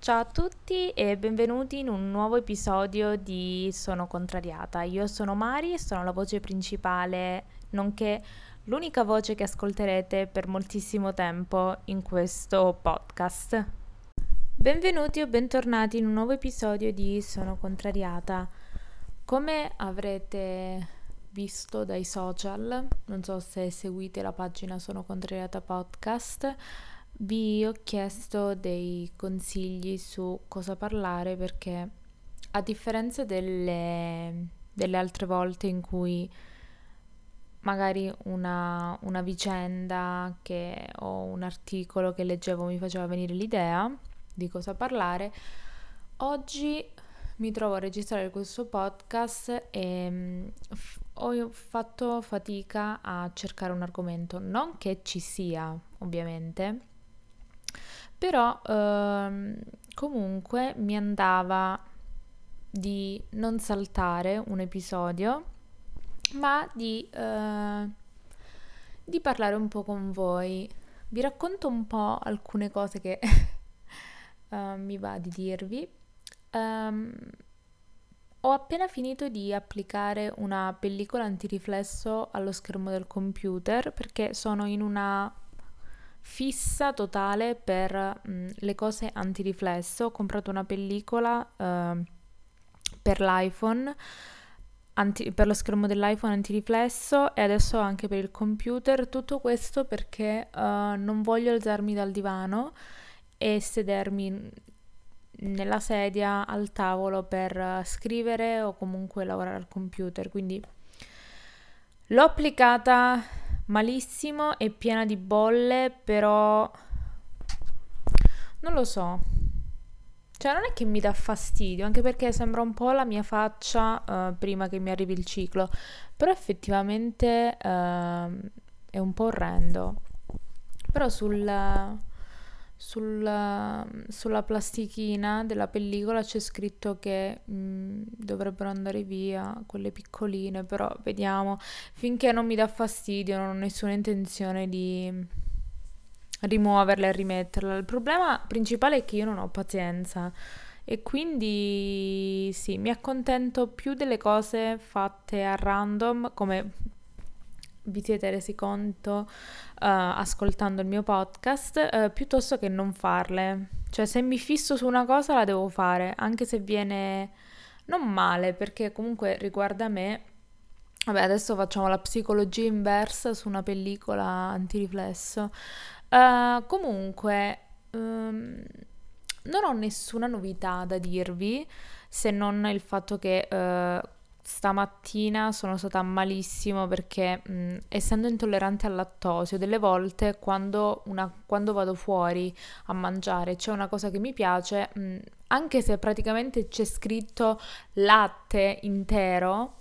Ciao a tutti e benvenuti in un nuovo episodio di Sono contrariata. Io sono Mari e sono la voce principale, nonché l'unica voce che ascolterete per moltissimo tempo in questo podcast. Benvenuti o bentornati in un nuovo episodio di Sono contrariata. Come avrete visto dai social, non so se seguite la pagina Sono contrariata podcast, vi ho chiesto dei consigli su cosa parlare perché a differenza delle, delle altre volte in cui magari una, una vicenda che, o un articolo che leggevo mi faceva venire l'idea di cosa parlare, oggi mi trovo a registrare questo podcast e mm, ho fatto fatica a cercare un argomento, non che ci sia ovviamente, però ehm, comunque mi andava di non saltare un episodio, ma di, eh, di parlare un po' con voi. Vi racconto un po' alcune cose che uh, mi va di dirvi. Um, ho appena finito di applicare una pellicola antiriflesso allo schermo del computer perché sono in una fissa totale per mh, mm, le cose antiriflesso. Ho comprato una pellicola uh, per l'iPhone, anti- per lo schermo dell'iPhone antiriflesso e adesso anche per il computer. Tutto questo perché uh, non voglio alzarmi dal divano e sedermi nella sedia al tavolo per scrivere o comunque lavorare al computer. Quindi l'ho applicata malissimo e piena di bolle, però non lo so. Cioè, non è che mi dà fastidio, anche perché sembra un po' la mia faccia uh, prima che mi arrivi il ciclo, però effettivamente uh, è un po' orrendo. Però sul, sulla, sulla plastichina della pellicola c'è scritto che mh, mm, dovrebbero andare via quelle piccoline, però vediamo. Finché non mi dà fastidio, non ho nessuna intenzione di rimuoverla e rimetterla. Il problema principale è che io non ho pazienza e quindi sì, mi accontento più delle cose fatte a random, come vi siete resi conto uh, ascoltando il mio podcast, uh, piuttosto che non farle. Cioè, se mi fisso su una cosa la devo fare, anche se viene non male, perché comunque riguarda me. Vabbè, adesso facciamo la psicologia inversa su una pellicola antiriflesso. Uh, comunque, um, non ho nessuna novità da dirvi, se non il fatto che stamattina sono stata malissimo perché mh, essendo intollerante al lattosio, delle volte quando, una, quando, vado fuori a mangiare c'è una cosa che mi piace, mh, anche se praticamente c'è scritto latte intero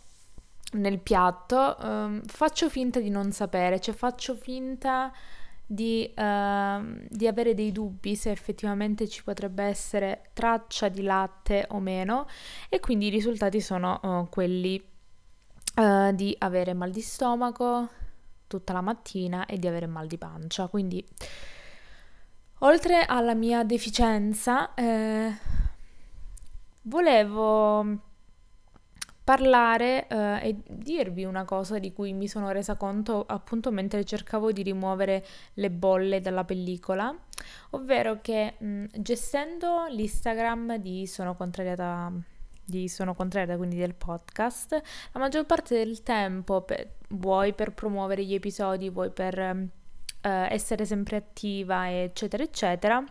nel piatto, mh, faccio finta di non sapere, cioè faccio finta di, uh, di, avere dei dubbi se effettivamente ci potrebbe essere traccia di latte o meno e quindi i risultati sono uh, quelli uh, di avere mal di stomaco tutta la mattina e di avere mal di pancia. Quindi oltre alla mia deficienza eh, volevo parlare eh, e dirvi una cosa di cui mi sono resa conto appunto mentre cercavo di rimuovere le bolle dalla pellicola, ovvero che mh, gestendo l'Instagram di Sono Contrariata di Sono Contrariata, quindi del podcast, la maggior parte del tempo, per, vuoi per promuovere gli episodi, vuoi per eh, essere sempre attiva, eccetera, eccetera,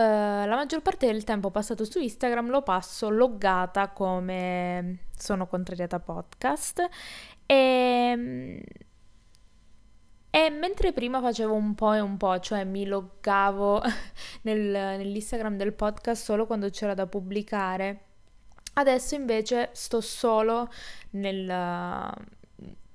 la maggior parte del tempo passato su Instagram lo passo loggata come sono contrariata podcast. E, e mentre prima facevo un po' e un po', cioè mi loggavo nel, nell'Instagram del podcast solo quando c'era da pubblicare, adesso invece sto solo nel,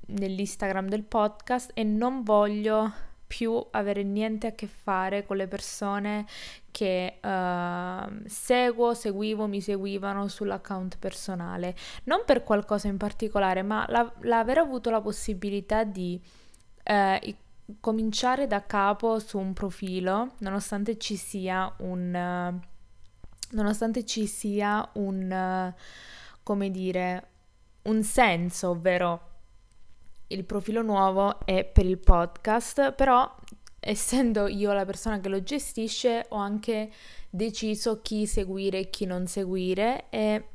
nell'Instagram del podcast e non voglio più avere niente a che fare con le persone che uh, seguo, seguivo, mi seguivano sull'account personale. Non per qualcosa in particolare, ma la, l'aver avuto la possibilità di uh, cominciare da capo su un profilo, nonostante ci sia un... Uh, nonostante ci sia un, come dire, un senso, ovvero il profilo nuovo è per il podcast, però essendo io la persona che lo gestisce ho anche deciso chi seguire e chi non seguire e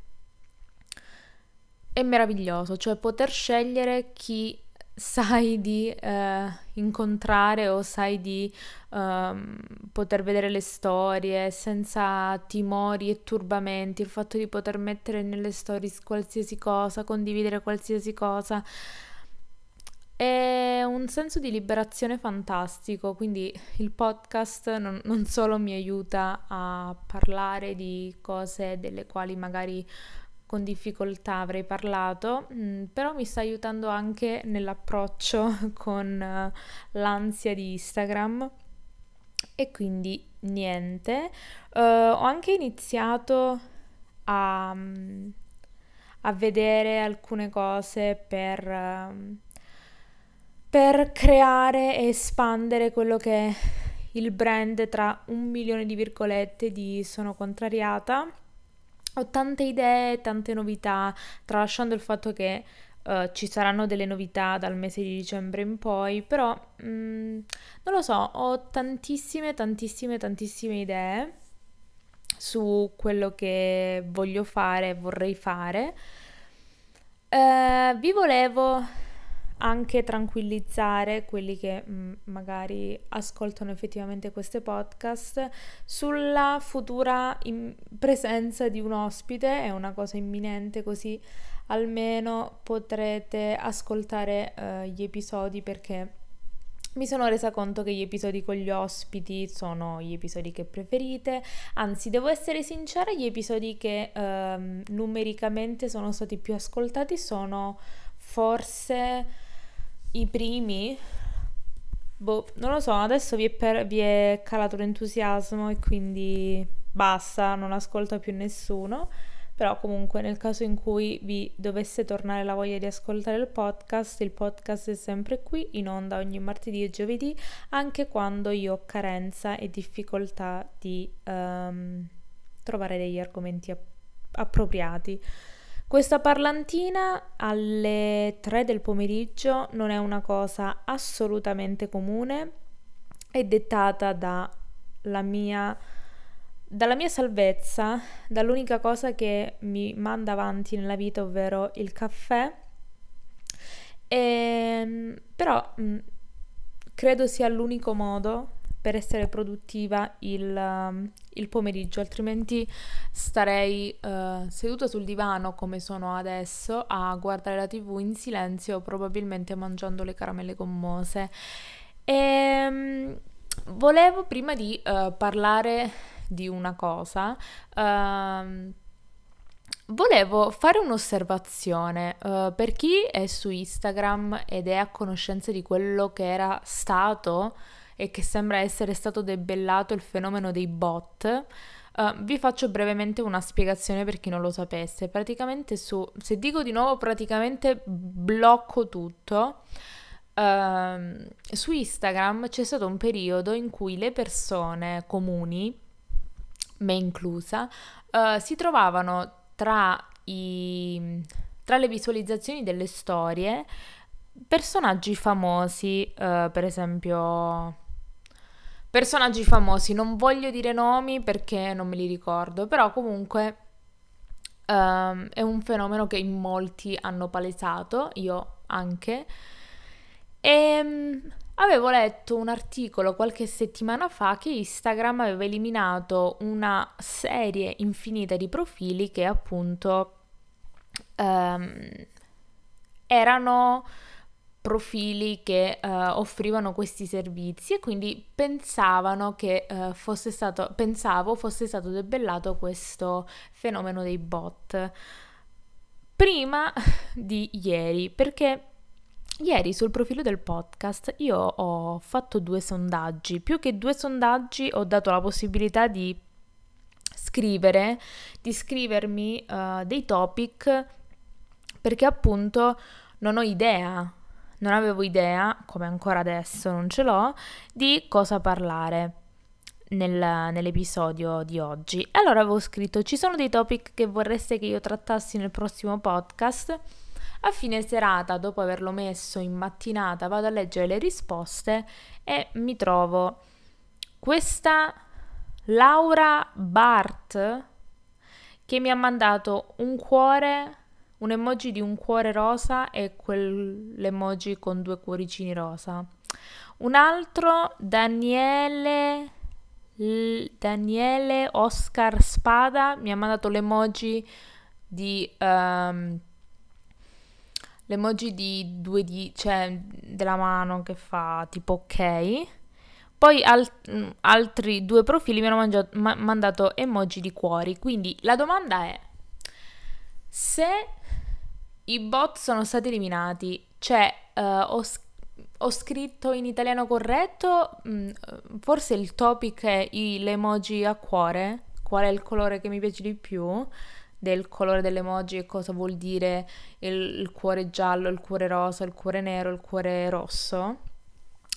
è meraviglioso, cioè poter scegliere chi sai di eh, incontrare o sai di um, poter vedere le storie senza timori e turbamenti, il fatto di poter mettere nelle stories qualsiasi cosa, condividere qualsiasi cosa. È un senso di liberazione fantastico, quindi il podcast non, non solo mi aiuta a parlare di cose delle quali magari con difficoltà avrei parlato, mm, però mi sta aiutando anche nell'approccio con uh, l'ansia di Instagram e quindi niente. Uh, ho anche iniziato a, mm, a vedere alcune cose per, uh, per creare e espandere quello che è il brand tra un milione di virgolette di Sono Contrariata ho tante idee, tante novità, tralasciando il fatto che uh, ci saranno delle novità dal mese di dicembre in poi, però mh, mm, non lo so, ho tantissime, tantissime, tantissime idee su quello che voglio fare, vorrei fare. Uh, vi volevo anche tranquillizzare quelli che mh, mm, magari ascoltano effettivamente queste podcast sulla futura presenza di un ospite, è una cosa imminente così almeno potrete ascoltare uh, gli episodi perché mi sono resa conto che gli episodi con gli ospiti sono gli episodi che preferite, anzi devo essere sincera, gli episodi che uh, numericamente sono stati più ascoltati sono forse i primi, boh, non lo so, adesso vi è, per, vi è calato l'entusiasmo e quindi basta, non ascolto più nessuno. Però comunque nel caso in cui vi dovesse tornare la voglia di ascoltare il podcast, il podcast è sempre qui in onda ogni martedì e giovedì, anche quando io ho carenza e difficoltà di um, trovare degli argomenti app- appropriati. Questa parlantina alle 3 del pomeriggio non è una cosa assolutamente comune, è dettata dalla mia, dalla mia salvezza, dall'unica cosa che mi manda avanti nella vita, ovvero il caffè. E, ehm, però credo sia l'unico modo per essere produttiva il, um, il pomeriggio, altrimenti starei uh, seduta sul divano come sono adesso a guardare la tv in silenzio, probabilmente mangiando le caramelle gommose. E um, volevo prima di uh, parlare di una cosa. Uh, Volevo fare un'osservazione uh, per chi è su Instagram ed è a conoscenza di quello che era stato e che sembra essere stato debellato il fenomeno dei bot. Uh, vi faccio brevemente una spiegazione per chi non lo sapesse. Praticamente su, se dico di nuovo praticamente blocco tutto. Uh, su Instagram c'è stato un periodo in cui le persone comuni, me inclusa, uh, si trovavano tra, i, tra le visualizzazioni delle storie personaggi famosi, uh, per esempio Personaggi famosi, non voglio dire nomi perché non me li ricordo, però comunque um, è un fenomeno che in molti hanno palesato, io anche. E um, avevo letto un articolo qualche settimana fa che Instagram aveva eliminato una serie infinita di profili che appunto um, erano profili che uh, offrivano questi servizi e quindi pensavano che uh, fosse stato, pensavo fosse stato debellato questo fenomeno dei bot. Prima di ieri perché ieri sul profilo del podcast io ho fatto due sondaggi. Più che due sondaggi ho dato la possibilità di scrivere di scrivermi uh, dei topic perché appunto non ho idea non avevo idea, come ancora adesso non ce l'ho, di cosa parlare. nel, nell'episodio di oggi. Allora avevo scritto ci sono dei topic che vorreste che io trattassi nel prossimo podcast. A fine serata, dopo averlo messo in mattinata, vado a leggere le risposte e mi trovo questa Laura Bart che mi ha mandato un cuore, un emoji di un cuore rosa e quell'emoji con due cuoricini rosa. Un altro, Daniele, Daniele Oscar Spada, mi ha mandato l'emoji di... Um, l'emoji di due di, cioè della mano che fa tipo ok. Poi al- altri due profili mi hanno mangiato, ma- mandato emoji di cuori. Quindi la domanda è: se i bot sono stati eliminati, cioè uh, ho, ho, scritto in italiano corretto, mm, forse il topic è l'emoji a cuore, qual è il colore che mi piace di più del colore dell'emoji e cosa vuol dire il, il cuore giallo, il cuore rosa, il cuore nero, il cuore rosso.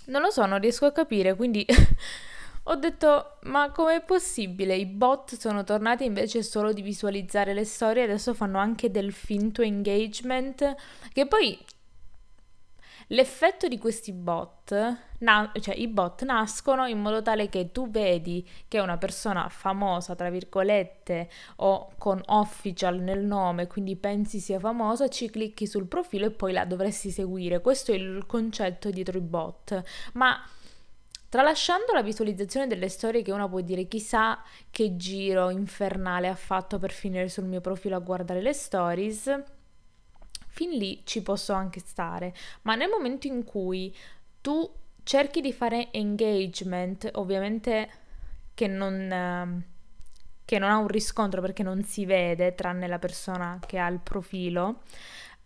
Non lo so, non riesco a capire, quindi ho detto, ma com'è possibile? I bot sono tornati invece solo di visualizzare le storie, adesso fanno anche del finto engagement, che poi L'effetto di questi bot, na- cioè i bot nascono in modo tale che tu vedi che una persona famosa, tra virgolette, o con official nel nome, quindi pensi sia famosa, ci clicchi sul profilo e poi la dovresti seguire. Questo è il concetto dietro i bot. Ma Tralasciando la visualizzazione delle storie che uno può dire chissà che giro infernale ha fatto per finire sul mio profilo a guardare le stories, fin lì ci posso anche stare, ma nel momento in cui tu cerchi di fare engagement, ovviamente che non, ehm, che non ha un riscontro perché non si vede, tranne la persona che ha il profilo,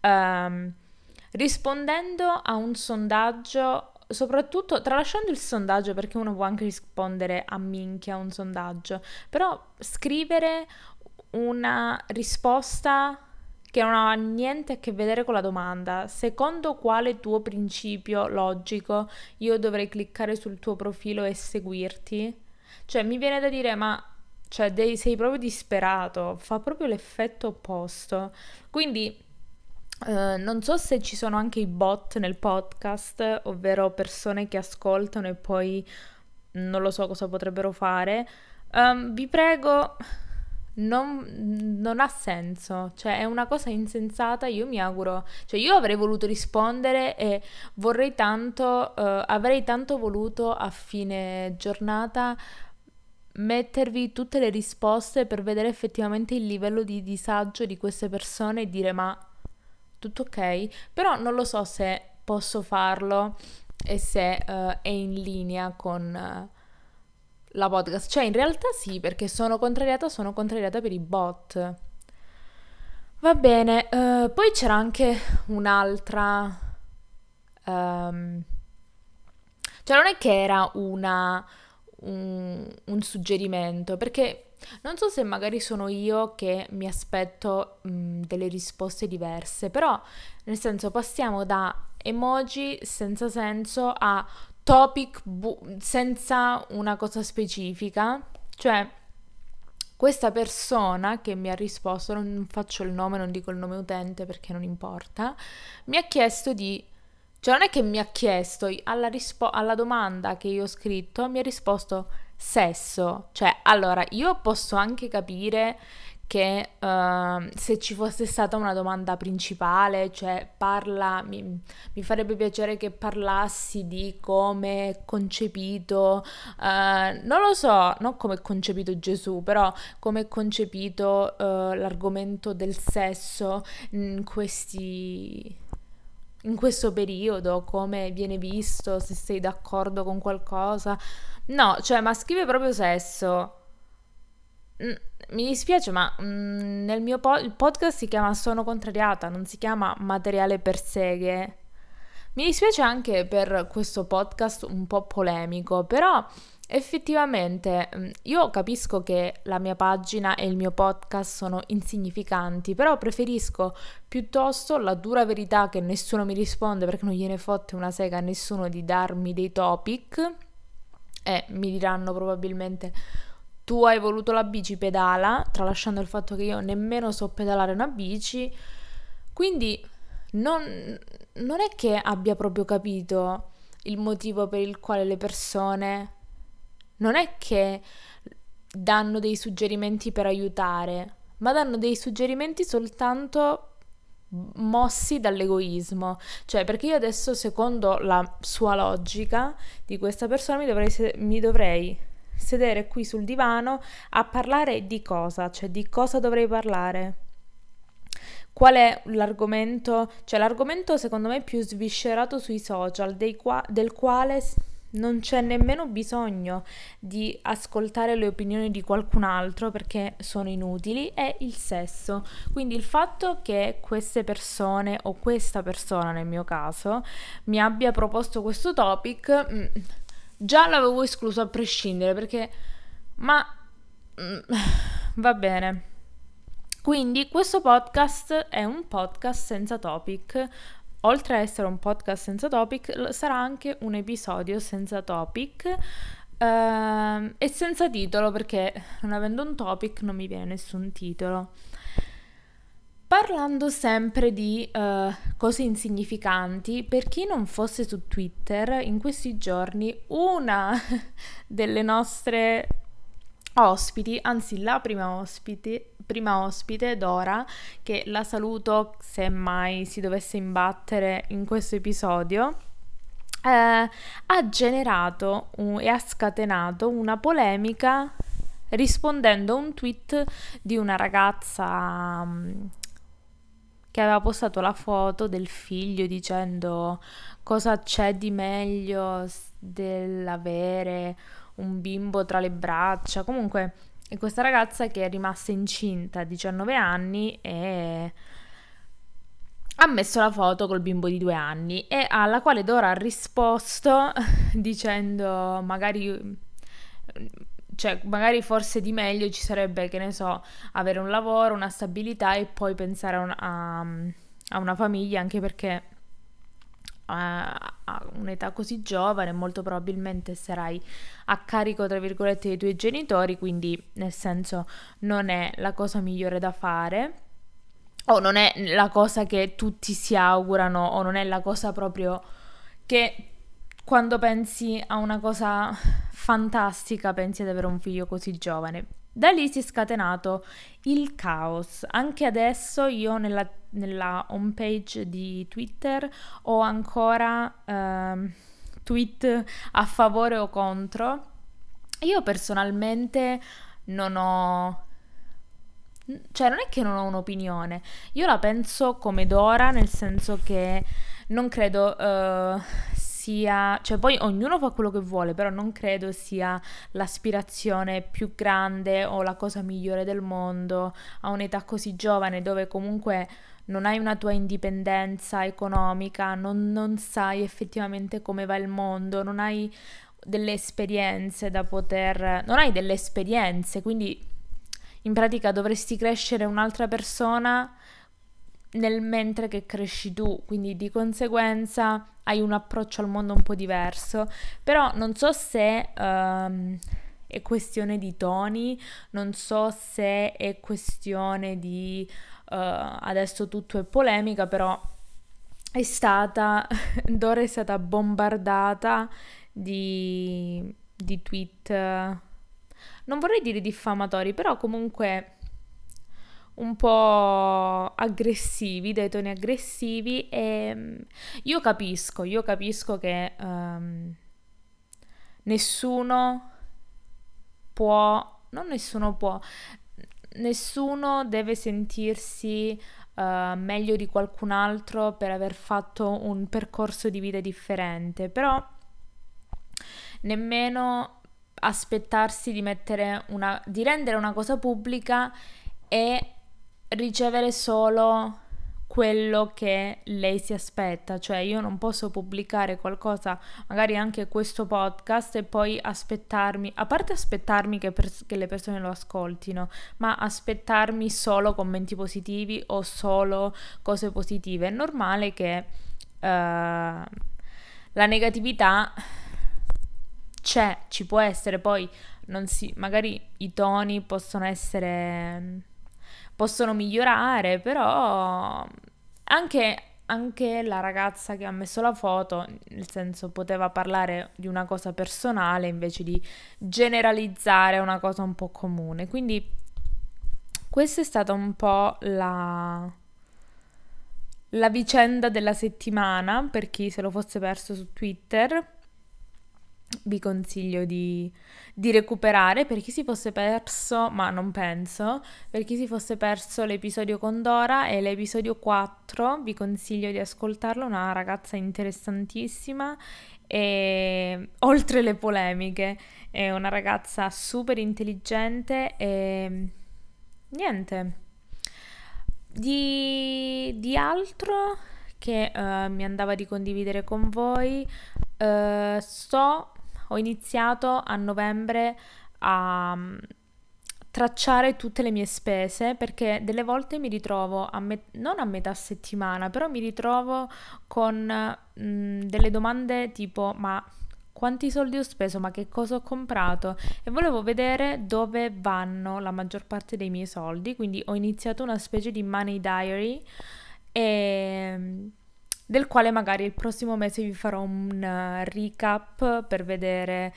um, rispondendo a un sondaggio soprattutto tralasciando il sondaggio perché uno può anche rispondere a minchia a un sondaggio, però scrivere una risposta che non ha niente a che vedere con la domanda. Secondo quale tuo principio logico io dovrei cliccare sul tuo profilo e seguirti? Cioè, mi viene da dire, ma cioè, dei, sei proprio disperato, fa proprio l'effetto opposto. Quindi Uh, non so se ci sono anche i bot nel podcast, ovvero persone che ascoltano e poi non lo so cosa potrebbero fare. Um, vi prego, non, non, ha senso, cioè è una cosa insensata, io mi auguro, cioè io avrei voluto rispondere e vorrei tanto, uh, avrei tanto voluto a fine giornata mettervi tutte le risposte per vedere effettivamente il livello di disagio di queste persone e dire ma tutto ok, però non lo so se posso farlo e se uh, è in linea con... Uh, la podcast. Cioè, in realtà sì, perché sono contrariata, sono contrariata per i bot. Va bene, uh, poi c'era anche un'altra... Um, cioè, non è che era una, un, un, suggerimento, perché non so se magari sono io che mi aspetto mh, delle risposte diverse, però nel senso passiamo da emoji senza senso a topic bu- senza una cosa specifica, cioè questa persona che mi ha risposto, non faccio il nome, non dico il nome utente perché non importa, mi ha chiesto di... Cioè non è che mi ha chiesto, alla, rispo- alla domanda che io ho scritto mi ha risposto sesso. Cioè, allora, io posso anche capire che uh, se ci fosse stata una domanda principale, cioè parla, mi, mi farebbe piacere che parlassi di come è concepito, uh, non lo so, non come è concepito Gesù, però come è concepito uh, l'argomento del sesso in questi in questo periodo, come viene visto, se sei d'accordo con qualcosa. No, cioè, ma scrive proprio sesso mi dispiace, ma mm, nel mio po- il podcast si chiama Sono contrariata, non si chiama Materiale per seghe. Mi dispiace anche per questo podcast un po' polemico, però effettivamente mm, io capisco che la mia pagina e il mio podcast sono insignificanti, però preferisco piuttosto la dura verità che nessuno mi risponde perché non gliene fotte una sega a nessuno di darmi dei topic. E mi diranno probabilmente tu hai voluto la bici pedala, tralasciando il fatto che io nemmeno so pedalare una bici, quindi non, non è che abbia proprio capito il motivo per il quale le persone non è che danno dei suggerimenti per aiutare, ma danno dei suggerimenti soltanto mossi dall'egoismo. Cioè, perché io adesso, secondo la sua logica di questa persona, mi dovrei, mi dovrei sedere qui sul divano a parlare di cosa? Cioè, di cosa dovrei parlare? Qual è l'argomento? Cioè, l'argomento secondo me più sviscerato sui social, qua- del quale non c'è nemmeno bisogno di ascoltare le opinioni di qualcun altro perché sono inutili, è il sesso. Quindi il fatto che queste persone o questa persona nel mio caso mi abbia proposto questo topic, mm, già l'avevo escluso a prescindere perché... Ma... Mm, va bene. Quindi questo podcast è un podcast senza topic, oltre a essere un podcast senza topic, sarà anche un episodio senza topic uh, e senza titolo perché non avendo un topic non mi viene nessun titolo. Parlando sempre di uh, cose insignificanti, per chi non fosse su Twitter, in questi giorni una delle nostre ospiti, anzi la prima ospite, prima ospite, Dora, che la saluto se mai si dovesse imbattere in questo episodio, eh, ha generato un, e ha scatenato una polemica rispondendo a un tweet di una ragazza um, che aveva postato la foto del figlio dicendo cosa c'è di meglio dell'avere un bimbo tra le braccia. Comunque, è questa ragazza che è rimasta incinta a 19 anni e ha messo la foto col bimbo di due anni e alla quale Dora ha risposto dicendo magari cioè magari forse di meglio ci sarebbe che ne so avere un lavoro una stabilità e poi pensare a, un, a, a una famiglia anche perché a un'età così giovane, molto probabilmente sarai a carico, tra virgolette, dei tuoi genitori, quindi nel senso non è la cosa migliore da fare o non è la cosa che tutti si augurano o non è la cosa proprio che quando pensi a una cosa fantastica pensi ad avere un figlio così giovane. Da lì si è scatenato il caos. Anche adesso io nella, nella homepage di Twitter ho ancora eh, tweet a favore o contro. Io personalmente non ho cioè non è che non ho un'opinione, io la penso come Dora, nel senso che non credo uh, sia, cioè poi ognuno fa quello che vuole, però non credo sia l'aspirazione più grande o la cosa migliore del mondo a un'età così giovane dove comunque non hai una tua indipendenza economica, non, non sai effettivamente come va il mondo, non hai delle esperienze da poter, non hai delle esperienze, quindi in pratica dovresti crescere un'altra persona nel mentre che cresci tu, quindi di conseguenza hai un approccio al mondo un po' diverso, però non so se um, è questione di toni, non so se è questione di uh, adesso tutto è polemica, però è stata, Dora è stata bombardata di, di tweet, non vorrei dire diffamatori, però comunque un po' aggressivi, dai toni aggressivi e mm, io capisco, io capisco che um, nessuno può, non nessuno può, nessuno deve sentirsi uh, meglio di qualcun altro per aver fatto un percorso di vita differente, però nemmeno aspettarsi di mettere una, di rendere una cosa pubblica e ricevere solo quello che lei si aspetta, cioè io non posso pubblicare qualcosa, magari anche questo podcast e poi aspettarmi, a parte aspettarmi che, pers- che le persone lo ascoltino, ma aspettarmi solo commenti positivi o solo cose positive. È normale che uh, la negatività c'è, ci può essere, poi non si, magari i toni possono essere, possono migliorare, però anche, anche la ragazza che ha messo la foto, nel senso poteva parlare di una cosa personale invece di generalizzare una cosa un po' comune. Quindi questa è stata un po' la, la vicenda della settimana per chi se lo fosse perso su Twitter vi consiglio di, di, recuperare per chi si fosse perso, ma non penso, per chi si fosse perso l'episodio con Dora e l'episodio 4, vi consiglio di ascoltarlo, una ragazza interessantissima e oltre le polemiche, è una ragazza super intelligente e niente. Di, di altro che uh, mi andava di condividere con voi, uh, sto ho iniziato a novembre a mm, tracciare tutte le mie spese perché delle volte mi ritrovo a me- non a metà settimana, però mi ritrovo con mh, mm, delle domande tipo ma quanti soldi ho speso, ma che cosa ho comprato? E volevo vedere dove vanno la maggior parte dei miei soldi, quindi ho iniziato una specie di money diary e del quale magari il prossimo mese vi farò un uh, recap per vedere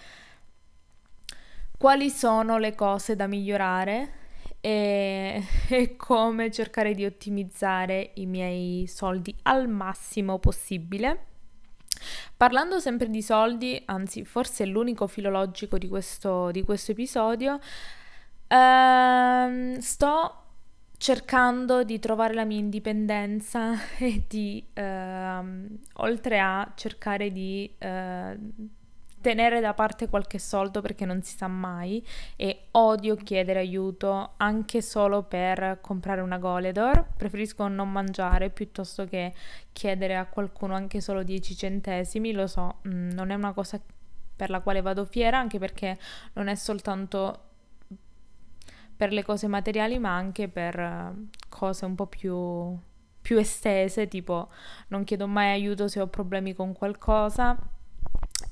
quali sono le cose da migliorare e, e, come cercare di ottimizzare i miei soldi al massimo possibile. Parlando sempre di soldi, anzi forse è l'unico filologico di questo, di questo episodio, ehm, sto cercando di trovare la mia indipendenza e di, ehm, oltre a cercare di eh, tenere da parte qualche soldo perché non si sa mai e odio chiedere aiuto anche solo per comprare una Goledor, preferisco non mangiare piuttosto che chiedere a qualcuno anche solo 10 centesimi, lo so, mh, mm, non è una cosa per la quale vado fiera anche perché non è soltanto per le cose materiali ma anche per uh, cose un po' più, più estese, tipo non chiedo mai aiuto se ho problemi con qualcosa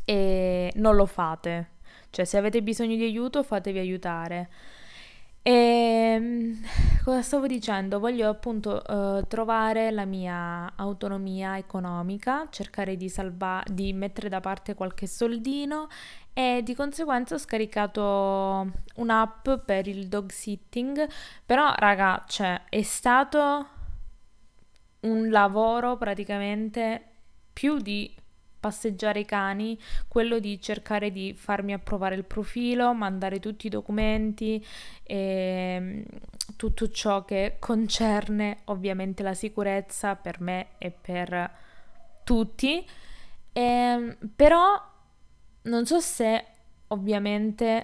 e non lo fate. Cioè se avete bisogno di aiuto fatevi aiutare. E ehm, cosa stavo dicendo? Voglio appunto uh, trovare la mia autonomia economica, cercare di, salva- di mettere da parte qualche soldino e di conseguenza ho scaricato un'app per il dog sitting, però raga, cioè è stato un lavoro praticamente più di passeggiare i cani, quello di cercare di farmi approvare il profilo, mandare tutti i documenti e mm, tutto ciò che concerne ovviamente la sicurezza per me e per tutti. E, ehm, però non so se ovviamente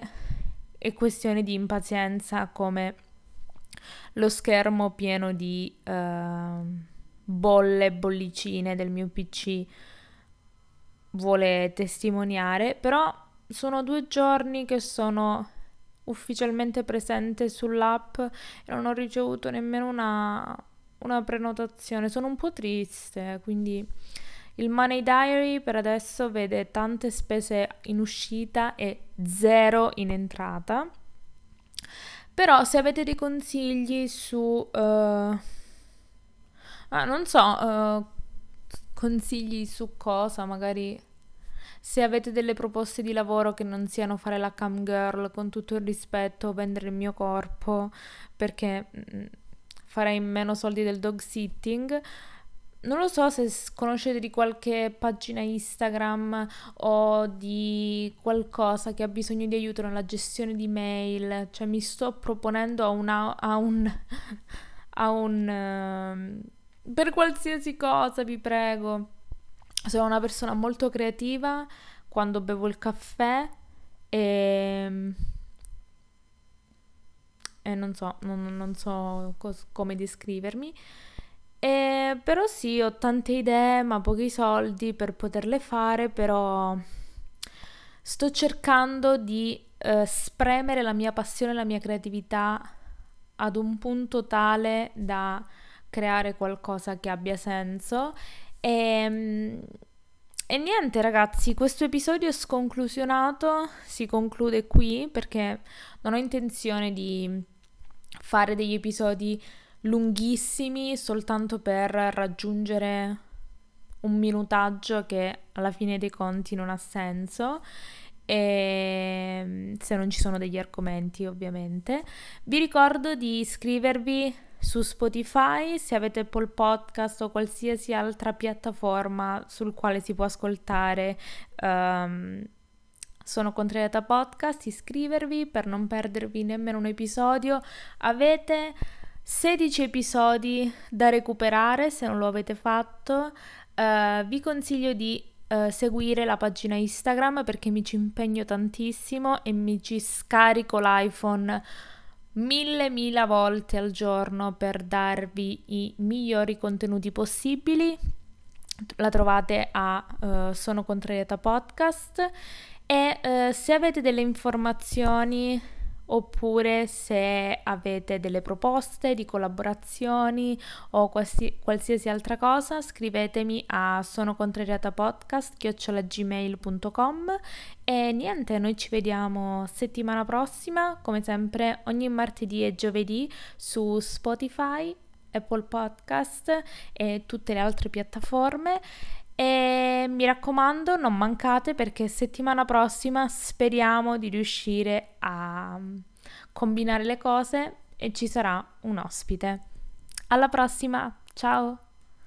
è questione di impazienza come lo schermo pieno di uh, bolle, bollicine del mio PC vuole testimoniare, però sono due giorni che sono ufficialmente presente sull'app e non ho ricevuto nemmeno una, una prenotazione. Sono un po' triste, quindi il Money Diary per adesso vede tante spese in uscita e zero in entrata. Però se avete dei consigli su... Uh, ah, non so, uh, consigli su cosa, magari se avete delle proposte di lavoro che non siano fare la cam girl con tutto il rispetto, vendere il mio corpo perché mm, farei meno soldi del dog sitting non lo so se conoscete di qualche pagina Instagram o di qualcosa che ha bisogno di aiuto nella gestione di mail, cioè mi sto proponendo a, una, a un... a un uh, per qualsiasi cosa, vi prego. Sono una persona molto creativa quando bevo il caffè e... e non so, non, non so cos- come descrivermi. E, però sì, ho tante idee, ma pochi soldi per poterle fare, però sto cercando di eh, spremere la mia passione la mia creatività ad un punto tale da creare qualcosa che abbia senso. E, e niente ragazzi, questo episodio sconclusionato, si conclude qui perché non ho intenzione di fare degli episodi lunghissimi soltanto per raggiungere un minutaggio che alla fine dei conti non ha senso e se non ci sono degli argomenti ovviamente. Vi ricordo di iscrivervi su Spotify se avete Apple Podcast o qualsiasi altra piattaforma sul quale si può ascoltare um, sono Contrariata Podcast, iscrivervi per non perdervi nemmeno un episodio. Avete 16 episodi da recuperare se non lo avete fatto. Uh, vi consiglio di uh, seguire la pagina Instagram perché mi ci impegno tantissimo e mi ci scarico l'iPhone mille mila volte al giorno per darvi i migliori contenuti possibili. La trovate a uh, Sono Contrariata Podcast e se avete delle informazioni oppure se avete delle proposte di collaborazioni o qualsi, qualsiasi altra cosa scrivetemi a sonocontrariatapodcast.gmail.com e niente, noi ci vediamo settimana prossima, come sempre ogni martedì e giovedì su Spotify, Apple Podcast e tutte le altre piattaforme e mi raccomando, non mancate perché settimana prossima speriamo di riuscire a combinare le cose e ci sarà un ospite. Alla prossima, ciao!